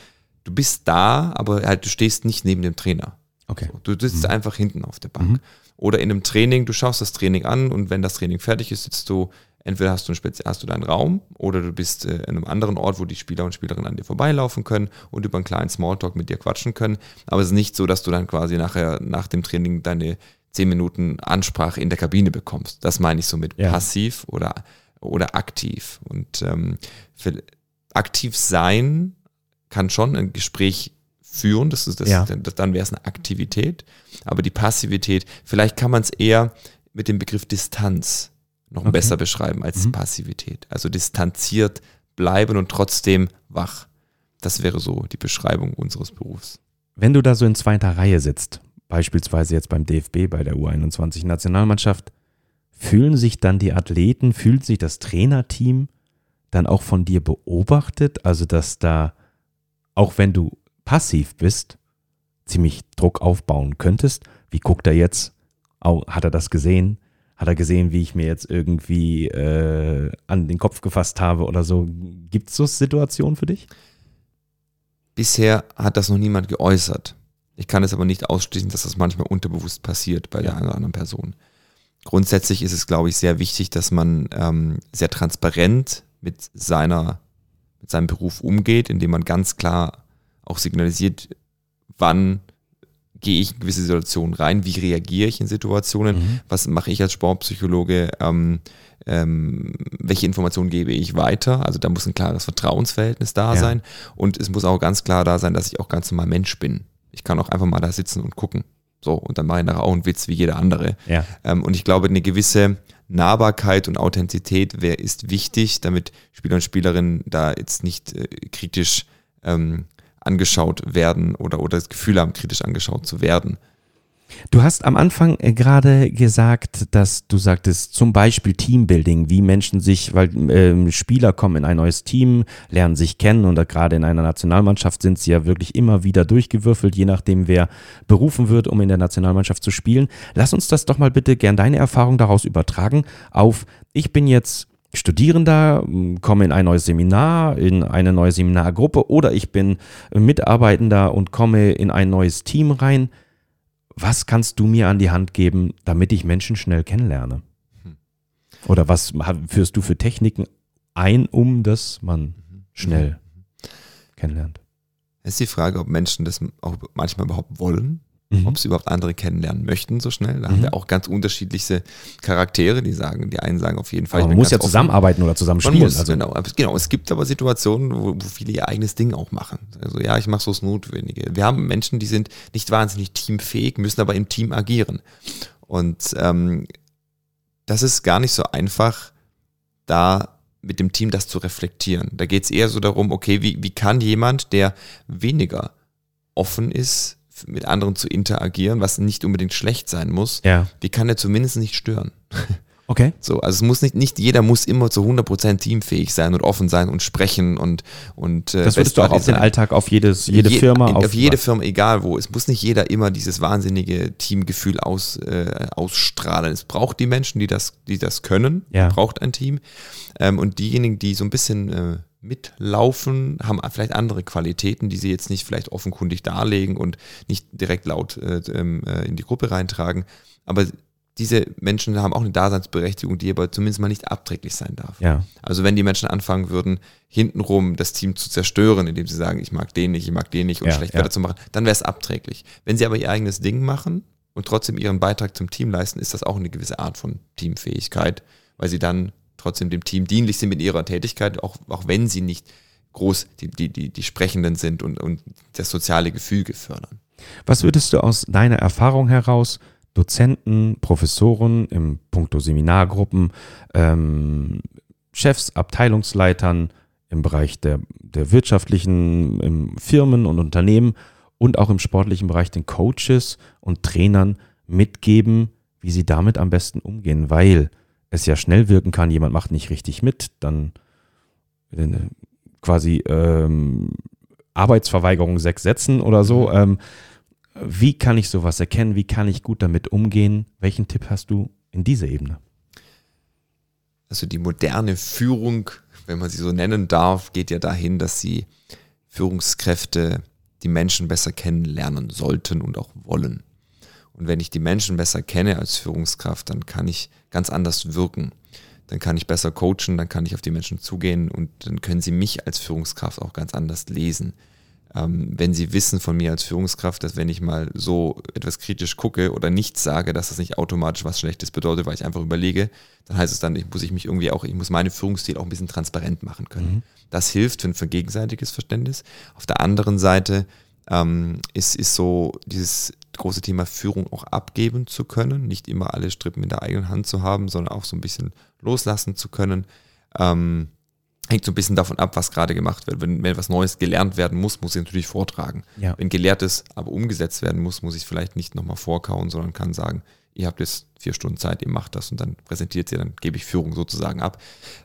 du bist da, aber halt du stehst nicht neben dem Trainer. Okay. So, du sitzt Mhm. einfach hinten auf der Bank. Mhm. Oder in einem Training, du schaust das Training an und wenn das Training fertig ist, sitzt du, entweder hast du, einen Spezi hast du deinen Raum oder du bist äh, in einem anderen Ort, wo die Spieler und Spielerinnen an dir vorbeilaufen können und über einen kleinen Smalltalk mit dir quatschen können. Aber es ist nicht so, dass du dann quasi nachher nach dem Training deine 10 Minuten Ansprache in der Kabine bekommst. Das meine ich so mit Ja. passiv oder, oder aktiv. Und ähm, aktiv sein kann schon ein Gespräch führen, das ist das, Ja. das, dann wäre es eine Aktivität, aber die Passivität, vielleicht kann man es eher mit dem Begriff Distanz noch Okay. besser beschreiben als Mhm. Passivität. Also distanziert bleiben und trotzdem wach. Das wäre so die Beschreibung unseres Berufs. Wenn du da so in zweiter Reihe sitzt, beispielsweise jetzt beim DFB, bei der U21-Nationalmannschaft, fühlen sich dann die Athleten, fühlt sich das Trainerteam dann auch von dir beobachtet? Also, dass da, auch wenn du passiv bist, ziemlich Druck aufbauen könntest? Wie guckt er jetzt? Au, hat er das gesehen? Hat er gesehen, wie ich mir jetzt irgendwie äh, an den Kopf gefasst habe oder so? Gibt es so Situationen für dich? Bisher hat das noch niemand geäußert. Ich kann es aber nicht ausschließen, dass das manchmal unterbewusst passiert bei der Ja. einen oder anderen Person. Grundsätzlich ist es, glaube ich, sehr wichtig, dass man ähm, sehr transparent mit seiner, mit seinem Beruf umgeht, indem man ganz klar auch signalisiert, wann gehe ich in gewisse Situationen rein, wie reagiere ich in Situationen, Mhm. was mache ich als Sportpsychologe, ähm, ähm, welche Informationen gebe ich weiter. Also da muss ein klares Vertrauensverhältnis da Ja. sein und es muss auch ganz klar da sein, dass ich auch ganz normal Mensch bin. Ich kann auch einfach mal da sitzen und gucken. So, und dann mache ich nachher auch einen Witz wie jeder andere. Ja. Ähm, und ich glaube, eine gewisse Nahbarkeit und Authentizität wär, ist wichtig, damit Spieler und Spielerinnen da jetzt nicht äh, kritisch ähm, angeschaut werden oder, oder das Gefühl haben, kritisch angeschaut zu werden. Du hast am Anfang äh, gerade gesagt, dass du sagtest, zum Beispiel Teambuilding, wie Menschen sich, weil ähm, Spieler kommen in ein neues Team, lernen sich kennen und gerade in einer Nationalmannschaft sind sie ja wirklich immer wieder durchgewürfelt, je nachdem, wer berufen wird, um in der Nationalmannschaft zu spielen. Lass uns das doch mal bitte gern deine Erfahrung daraus übertragen auf, ich bin jetzt Studierender, komme in ein neues Seminar, in eine neue Seminargruppe oder ich bin Mitarbeitender und komme in ein neues Team rein. Was kannst du mir an die Hand geben, damit ich Menschen schnell kennenlerne? Hm. Oder was führst du für Techniken ein, um dass man schnell kennenlernt? Es ist die Frage, ob Menschen das auch manchmal überhaupt wollen, Mhm. ob sie überhaupt andere kennenlernen möchten so schnell. Da haben Mhm. wir auch ganz unterschiedliche Charaktere, die sagen, die einen sagen auf jeden Fall. Aber man muss ja ganz offen. zusammenarbeiten oder zusammen spielen. muss, also, genau. Genau. Es gibt aber Situationen, wo, wo viele ihr eigenes Ding auch machen. Also ja, ich mache so das Notwendige. Wir haben Menschen, die sind nicht wahnsinnig teamfähig, müssen aber im Team agieren. Und ähm, das ist gar nicht so einfach, da mit dem Team das zu reflektieren. Da geht es eher so darum, okay, wie, wie kann jemand, der weniger offen ist, mit anderen zu interagieren, was nicht unbedingt schlecht sein muss, Ja. wie kann er zumindest nicht stören? *laughs* Okay. So, also es muss nicht, nicht jeder muss immer zu 100% teamfähig sein und offen sein und sprechen und, und äh, Das würdest du auch auf den. Alltag, auf jedes, jede Je- Firma, auf, jede was? Firma, egal wo. Es muss nicht jeder immer dieses wahnsinnige Teamgefühl aus, äh, ausstrahlen. Es braucht die Menschen, die das, die das können. Ja. Braucht ein Team. Ähm, und diejenigen, die so ein bisschen äh, mitlaufen, haben vielleicht andere Qualitäten, die sie jetzt nicht vielleicht offenkundig darlegen und nicht direkt laut äh, ähm, äh, in die Gruppe reintragen. Aber diese Menschen haben auch eine Daseinsberechtigung, die aber zumindest mal nicht abträglich sein darf. Ja. Also wenn die Menschen anfangen würden, hintenrum das Team zu zerstören, indem sie sagen, ich mag den nicht, ich mag den nicht und Ja, schlecht ja. weiterzumachen, dann wäre es abträglich. Wenn sie aber ihr eigenes Ding machen und trotzdem ihren Beitrag zum Team leisten, ist das auch eine gewisse Art von Teamfähigkeit, weil sie dann trotzdem dem Team dienlich sind mit ihrer Tätigkeit, auch, auch wenn sie nicht groß die, die, die, die Sprechenden sind und, und das soziale Gefüge fördern. Was würdest du aus deiner Erfahrung heraus Dozenten, Professoren im Punkto Seminargruppen, ähm, Chefs, Abteilungsleitern im Bereich der, der wirtschaftlichen Firmen und Unternehmen und auch im sportlichen Bereich den Coaches und Trainern mitgeben, wie sie damit am besten umgehen, weil es ja schnell wirken kann, jemand macht nicht richtig mit, dann äh, quasi ähm, Arbeitsverweigerung sechs Sätzen oder so. Mhm. Ähm, wie kann ich sowas erkennen? Wie kann ich gut damit umgehen? Welchen Tipp hast du in dieser Ebene? Also die moderne Führung, wenn man sie so nennen darf, geht ja dahin, dass sie Führungskräfte die Menschen besser kennenlernen sollten und auch wollen. Und wenn ich die Menschen besser kenne als Führungskraft, dann kann ich ganz anders wirken. Dann kann ich besser coachen, dann kann ich auf die Menschen zugehen und dann können sie mich als Führungskraft auch ganz anders lesen. Ähm, wenn sie wissen von mir als Führungskraft, dass wenn ich mal so etwas kritisch gucke oder nichts sage, dass das nicht automatisch was Schlechtes bedeutet, weil ich einfach überlege, dann heißt es dann, ich muss ich mich irgendwie auch, ich muss meine Führungsstil auch ein bisschen transparent machen können. Das hilft für ein für gegenseitiges Verständnis. Auf der anderen Seite ähm, ist, ist so dieses große Thema Führung auch abgeben zu können, nicht immer alle Strippen in der eigenen Hand zu haben, sondern auch so ein bisschen loslassen zu können. Ähm, hängt so ein bisschen davon ab, was gerade gemacht wird. Wenn, wenn was Neues gelernt werden muss, muss ich natürlich vortragen. Ja. Wenn Gelehrtes aber umgesetzt werden muss, muss ich vielleicht nicht nochmal vorkauen, sondern kann sagen, ihr habt jetzt vier Stunden Zeit, ihr macht das und dann präsentiert ihr, dann gebe ich Führung sozusagen ab.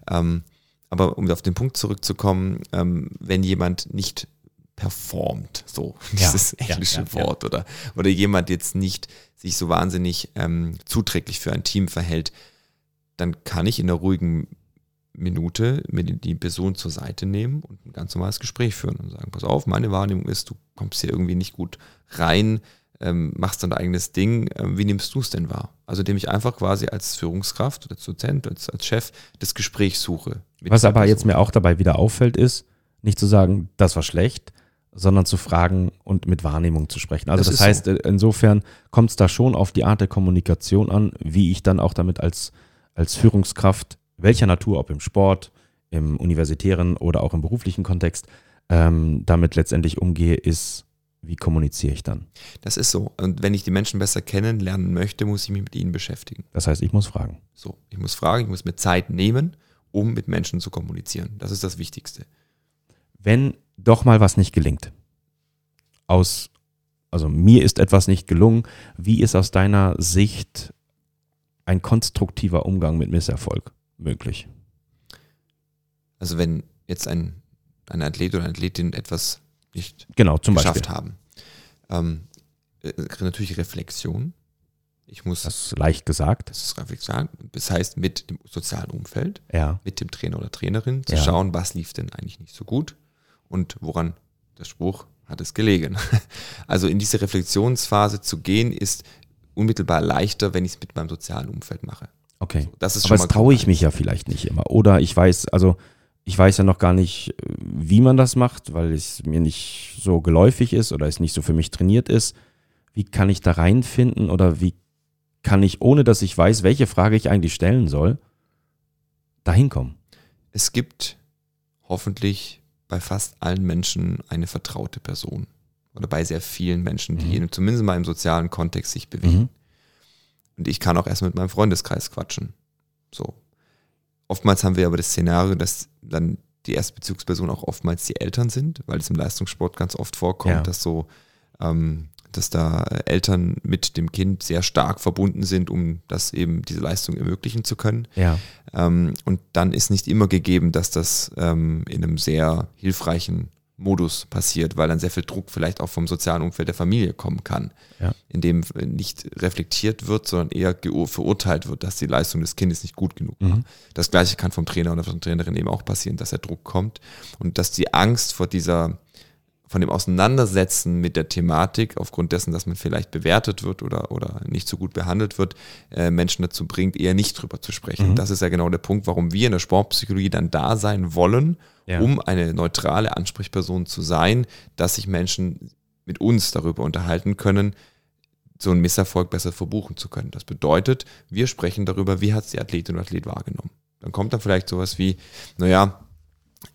Ähm, aber um auf den Punkt zurückzukommen, ähm, wenn jemand nicht performt, so *laughs* dieses ja, englische ja, ja. Wort, oder, oder jemand jetzt nicht sich so wahnsinnig ähm, zuträglich für ein Team verhält, dann kann ich in einer ruhigen Minute mir die, Person zur Seite nehmen und ein ganz normales Gespräch führen und sagen, pass auf, meine Wahrnehmung ist, du kommst hier irgendwie nicht gut rein, ähm, machst dein eigenes Ding, ähm, wie nimmst du es denn wahr? Also indem ich einfach quasi als Führungskraft oder als Dozent, als, als Chef das Gespräch suche. Was aber jetzt Person. mir auch dabei wieder auffällt, ist, nicht zu sagen, das war schlecht, sondern zu fragen und mit Wahrnehmung zu sprechen. Also Das das, heißt, äh, insofern kommt es da schon auf die Art der Kommunikation an, wie ich dann auch damit als, als Führungskraft, welcher Natur, ob im Sport, im universitären oder auch im beruflichen Kontext, ähm, damit letztendlich umgehe, ist, wie kommuniziere ich dann? Das ist so. Und wenn ich die Menschen besser kennenlernen möchte, muss ich mich mit ihnen beschäftigen. Das heißt, ich muss fragen. So, ich muss fragen, ich muss mir Zeit nehmen, um mit Menschen zu kommunizieren. Das ist das Wichtigste. wenn doch mal was nicht gelingt, aus, also mir ist etwas nicht gelungen, wie ist aus deiner Sicht ein konstruktiver Umgang mit Misserfolg möglich? Also wenn jetzt ein, ein Athlet oder eine Athletin etwas nicht Genau, zum geschafft Beispiel. haben, ähm, äh, natürlich Reflexion. Ich muss, Das ist leicht gesagt. das ist Reflexion, das heißt mit dem sozialen Umfeld, Ja, mit dem Trainer oder Trainerin zu Ja. schauen, was lief denn eigentlich nicht so gut und woran der Spruch hat es gelegen. *laughs* Also in diese Reflexionsphase zu gehen, ist unmittelbar leichter, wenn ich es mit meinem sozialen Umfeld mache. okay. So, das ist Aber das traue ich mich ja vielleicht nicht immer. Oder ich weiß, also ich weiß ja noch gar nicht, äh, wie man das macht, weil es mir nicht so geläufig ist oder es nicht so für mich trainiert ist. Wie kann ich da reinfinden oder wie kann ich, ohne dass ich weiß, welche Frage ich eigentlich stellen soll, dahin kommen? Es gibt hoffentlich bei fast allen Menschen eine vertraute Person. Oder bei sehr vielen Menschen, die Mhm. in, zumindest mal im sozialen Kontext sich bewegen. Und ich kann auch erst mit meinem Freundeskreis quatschen. So. Oftmals haben wir aber das Szenario, dass dann die erste Bezugsperson auch oftmals die Eltern sind, weil es im Leistungssport ganz oft vorkommt, Ja. dass so, ähm, dass da Eltern mit dem Kind sehr stark verbunden sind, um das eben diese Leistung ermöglichen zu können. Ja. Ähm, und dann ist nicht immer gegeben, dass das ähm, in einem sehr hilfreichen Modus passiert, weil dann sehr viel Druck vielleicht auch vom sozialen Umfeld der Familie kommen kann, Ja. in dem nicht reflektiert wird, sondern eher verurteilt wird, dass die Leistung des Kindes nicht gut genug war. Mhm. Das gleiche kann vom Trainer oder von der Trainerin eben auch passieren, dass der Druck kommt und dass die Angst vor dieser von dem Auseinandersetzen mit der Thematik, aufgrund dessen, dass man vielleicht bewertet wird oder, oder nicht so gut behandelt wird, äh, Menschen dazu bringt, eher nicht drüber zu sprechen. Mhm. Das ist ja genau der Punkt, warum wir in der Sportpsychologie dann da sein wollen, Ja. um eine neutrale Ansprechperson zu sein, dass sich Menschen mit uns darüber unterhalten können, so einen Misserfolg besser verbuchen zu können. Das bedeutet, wir sprechen darüber, wie hat es die Athletin oder Athlet wahrgenommen. Dann kommt dann vielleicht sowas wie, naja,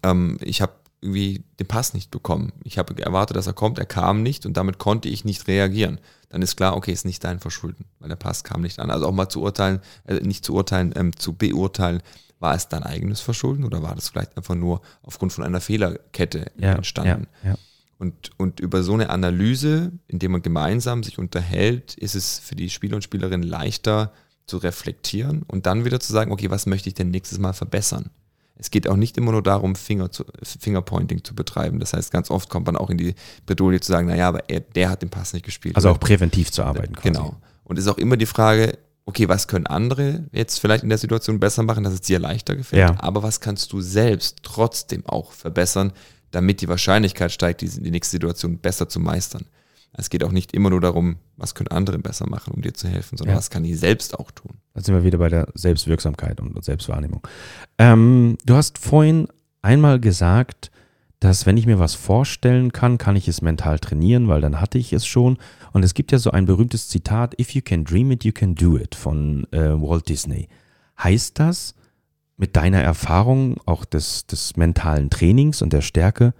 ähm, ich habe irgendwie den Pass nicht bekommen. Ich habe erwartet, dass er kommt, er kam nicht und damit konnte ich nicht reagieren. Dann ist klar, okay, ist nicht dein Verschulden, weil der Pass kam nicht an. Also auch mal zu urteilen, äh, nicht zu urteilen, ähm, zu beurteilen, war es dein eigenes Verschulden oder war das vielleicht einfach nur aufgrund von einer Fehlerkette Ja. entstanden? Ja. ja. Und, und über so eine Analyse, indem man gemeinsam sich unterhält, ist es für die Spieler und Spielerinnen leichter zu reflektieren und dann wieder zu sagen, okay, was möchte ich denn nächstes Mal verbessern? Es geht auch nicht immer nur darum, Finger zu, Fingerpointing zu betreiben. Das heißt, ganz oft kommt man auch in die Bredouille zu sagen, naja, aber er, der hat den Pass nicht gespielt. Also auch präventiv zu arbeiten. Quasi. Genau. Und ist auch immer die Frage, okay, was können andere jetzt vielleicht in der Situation besser machen, dass es dir leichter gefällt, ja. aber was kannst du selbst trotzdem auch verbessern, damit die Wahrscheinlichkeit steigt, die, die nächste Situation besser zu meistern. Es geht auch nicht immer nur darum, was können andere besser machen, um dir zu helfen, sondern ja. was kann ich selbst auch tun. Da sind wir wieder bei der Selbstwirksamkeit und Selbstwahrnehmung. Ähm, du hast vorhin einmal gesagt, dass wenn ich mir was vorstellen kann, kann ich es mental trainieren, weil dann hatte ich es schon. Und es gibt ja so ein berühmtes Zitat, If you can dream it, you can do it von äh, Walt Disney. Heißt das, mit deiner Erfahrung auch des, des mentalen Trainings und der Stärke,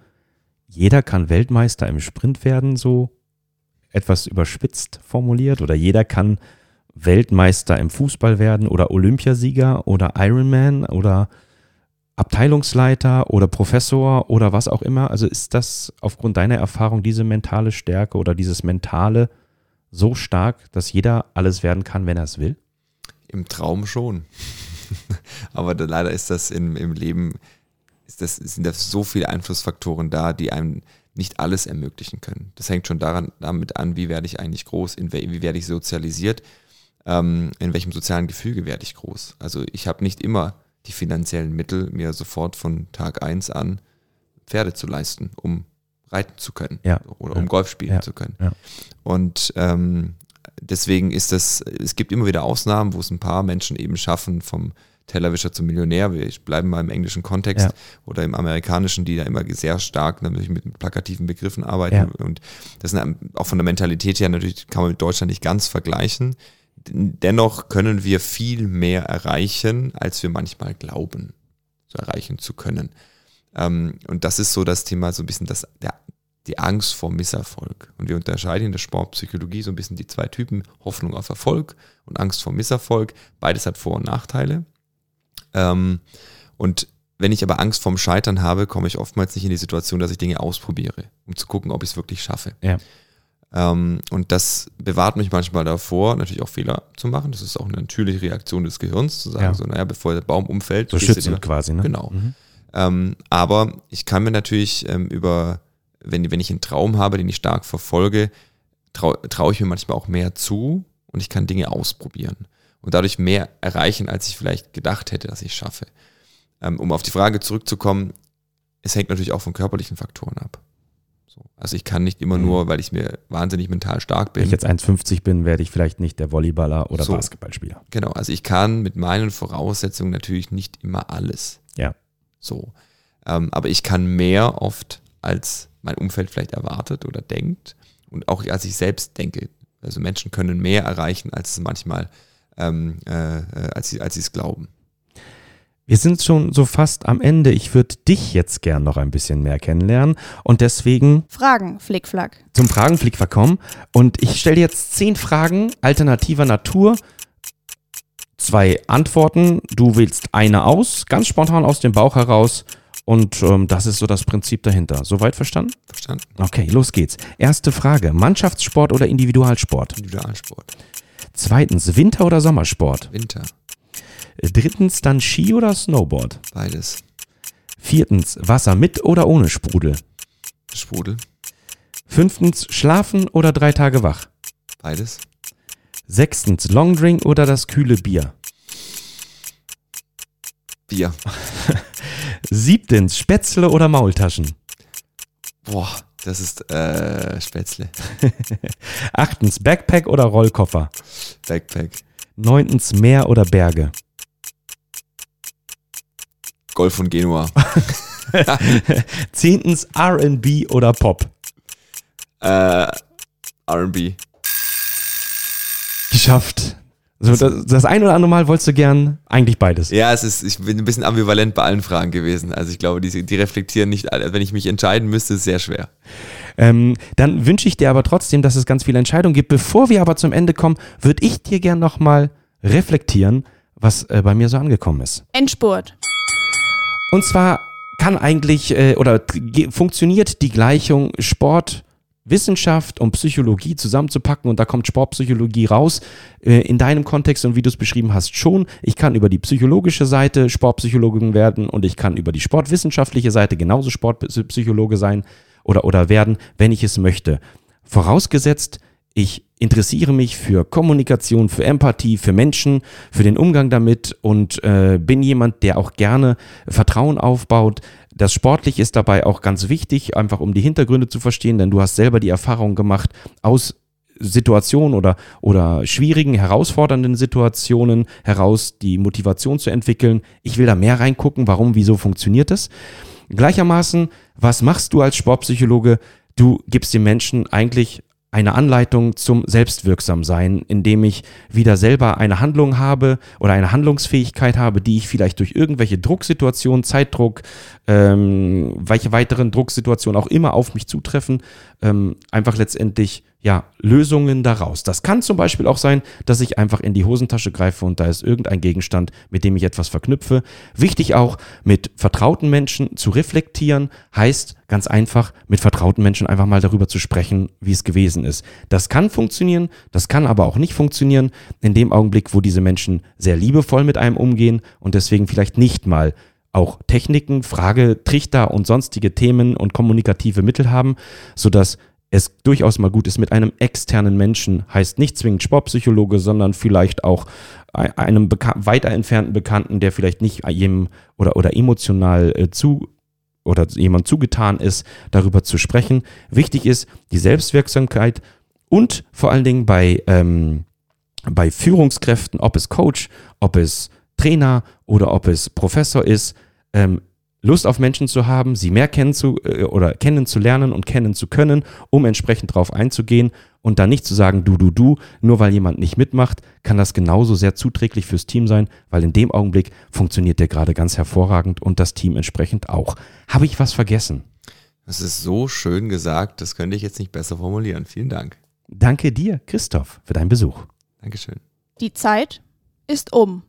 jeder kann Weltmeister im Sprint werden, so etwas überspitzt formuliert, oder jeder kann Weltmeister im Fußball werden oder Olympiasieger oder Ironman oder Abteilungsleiter oder Professor oder was auch immer. Also ist das aufgrund deiner Erfahrung diese mentale Stärke oder dieses mentale so stark, dass jeder alles werden kann, wenn er es will? Im Traum schon. *laughs* Aber leider ist das im, im Leben, ist das, sind da so viele Einflussfaktoren da, die einem nicht alles ermöglichen können. Das hängt schon daran, damit an, wie werde ich eigentlich groß, in, wie werde ich sozialisiert, ähm, in welchem sozialen Gefüge werde ich groß. Also ich habe nicht immer die finanziellen Mittel, mir sofort von Tag 1 an Pferde zu leisten, um reiten zu können ja. oder um Golf spielen ja. zu können. Ja. Und ähm, deswegen ist das, es gibt immer wieder Ausnahmen, wo es ein paar Menschen eben schaffen, vom Tellerwischer zum Millionär, wir bleiben mal im englischen Kontext oder im amerikanischen, die da immer sehr stark natürlich mit plakativen Begriffen arbeiten. Und das sind auch von der Mentalität her natürlich kann man mit Deutschland nicht ganz vergleichen. Dennoch können wir viel mehr erreichen, als wir manchmal glauben, so erreichen zu können. Ähm, und das ist so das Thema, so ein bisschen das, der, die Angst vor Misserfolg. Und wir unterscheiden in der Sportpsychologie so ein bisschen die zwei Typen, Hoffnung auf Erfolg und Angst vor Misserfolg. Beides hat Vor- und Nachteile. Ähm, und wenn ich aber Angst vorm Scheitern habe, komme ich oftmals nicht in die Situation, dass ich Dinge ausprobiere, um zu gucken, ob ich es wirklich schaffe. Ja. Ähm, und das bewahrt mich manchmal davor, natürlich auch Fehler zu machen. Das ist auch eine natürliche Reaktion des Gehirns, zu sagen, Ja. so, naja, bevor der Baum umfällt. So lieber- quasi, ne? Genau. Mhm. Ähm, aber ich kann mir natürlich ähm, über, wenn, wenn ich einen Traum habe, den ich stark verfolge, traue trau ich mir manchmal auch mehr zu und ich kann Dinge ausprobieren und dadurch mehr erreichen, als ich vielleicht gedacht hätte, dass ich schaffe. Ähm, um auf die Frage zurückzukommen, es hängt natürlich auch von körperlichen Faktoren ab. So. Also ich kann nicht immer Mhm. nur, weil ich mir wahnsinnig mental stark bin. Wenn ich jetzt 1,50 bin, werde ich vielleicht nicht der Volleyballer oder So. Basketballspieler. Genau, also ich kann mit meinen Voraussetzungen natürlich nicht immer alles. Ja. So. Ähm, aber ich kann mehr oft, als mein Umfeld vielleicht erwartet oder denkt und auch als ich selbst denke. Also Menschen können mehr erreichen, als es manchmal, ähm, äh, äh, als sie als sie es glauben. Wir sind schon so fast am Ende. Ich würde dich jetzt gern noch ein bisschen mehr kennenlernen und deswegen Fragen, Flickflack. zum Fragenflick verkommen. Und ich stelle dir jetzt zehn Fragen alternativer Natur. Zwei Antworten. Du wählst eine aus, ganz spontan aus dem Bauch heraus. Und ähm, das ist so das Prinzip dahinter. Soweit verstanden? Verstanden? Okay, los geht's. Erste Frage. Mannschaftssport oder Individualsport? Individualsport. Zweitens, Winter- oder Sommersport? Winter. Äh, Drittens, dann Ski oder Snowboard? Beides. Viertens, Wasser mit oder ohne Sprudel? Sprudel. Fünftens, schlafen oder drei Tage wach? Beides. Sechstens, Longdrink oder das kühle Bier? Bier. *laughs* Siebtens, Spätzle oder Maultaschen? Boah, das ist äh, Spätzle. *laughs* Achtens, Backpack oder Rollkoffer? Backpack. Neuntens, Meer oder Berge? Golf von Genua. *laughs* Zehntens, R&B oder Pop? äh, RB. Geschafft. So, das, das ein oder andere Mal wolltest du gern eigentlich beides. Ja, es ist, ich bin ein bisschen ambivalent bei allen Fragen gewesen. Also ich glaube, die, die reflektieren nicht alle. Wenn ich mich entscheiden müsste, ist es sehr schwer. Ähm, dann wünsche ich dir aber trotzdem, dass es ganz viele Entscheidungen gibt. Bevor wir aber zum Ende kommen, würde ich dir gern nochmal reflektieren, was äh, bei mir so angekommen ist. Endspurt. Und zwar kann eigentlich äh, oder funktioniert die Gleichung Sport Wissenschaft und Psychologie zusammenzupacken und da kommt Sportpsychologie raus. Äh, in deinem Kontext und wie du es beschrieben hast, schon. Ich kann über die psychologische Seite Sportpsychologin werden und ich kann über die sportwissenschaftliche Seite genauso Sportpsychologe sein oder, oder werden, wenn ich es möchte. Vorausgesetzt, ich interessiere mich für Kommunikation, für Empathie, für Menschen, für den Umgang damit und äh, bin jemand, der auch gerne Vertrauen aufbaut. Das Sportliche ist dabei auch ganz wichtig, einfach um die Hintergründe zu verstehen, denn du hast selber die Erfahrung gemacht aus Situationen oder, oder schwierigen, herausfordernden Situationen heraus die Motivation zu entwickeln. Ich will da mehr reingucken, warum, wieso funktioniert das. Gleichermaßen, was machst du als Sportpsychologe? Du gibst den Menschen eigentlich eine Anleitung zum Selbstwirksamsein, indem ich wieder selber eine Handlung habe oder eine Handlungsfähigkeit habe, die ich vielleicht durch irgendwelche Drucksituationen, Zeitdruck, ähm, welche weiteren Drucksituationen auch immer auf mich zutreffen, ähm, einfach letztendlich ja, Lösungen daraus. Das kann zum Beispiel auch sein, dass ich einfach in die Hosentasche greife und da ist irgendein Gegenstand, mit dem ich etwas verknüpfe. Wichtig auch, mit vertrauten Menschen zu reflektieren, heißt ganz einfach, mit vertrauten Menschen einfach mal darüber zu sprechen, wie es gewesen ist. Das kann funktionieren, das kann aber auch nicht funktionieren, in dem Augenblick, wo diese Menschen sehr liebevoll mit einem umgehen und deswegen vielleicht nicht mal auch Techniken, Fragetrichter und sonstige Themen und kommunikative Mittel haben, sodass es durchaus mal gut ist mit einem externen Menschen, heißt nicht zwingend Sportpsychologe, sondern vielleicht auch einem weiter entfernten Bekannten, der vielleicht nicht jedem oder, oder emotional äh, zu oder jemand zugetan ist, darüber zu sprechen. Wichtig ist die Selbstwirksamkeit und vor allen Dingen bei, ähm, bei Führungskräften, ob es Coach, ob es Trainer oder ob es Professor ist, ähm, Lust auf Menschen zu haben, sie mehr kennen zu, äh, oder kennenzulernen und kennen zu können, um entsprechend darauf einzugehen und dann nicht zu sagen, du, du, du, nur weil jemand nicht mitmacht, kann das genauso sehr zuträglich fürs Team sein, weil in dem Augenblick funktioniert der gerade ganz hervorragend und das Team entsprechend auch. Habe ich was vergessen? Das ist so schön gesagt, das könnte ich jetzt nicht besser formulieren. Vielen Dank. Danke dir, Christoph, für deinen Besuch. Dankeschön. Die Zeit ist um.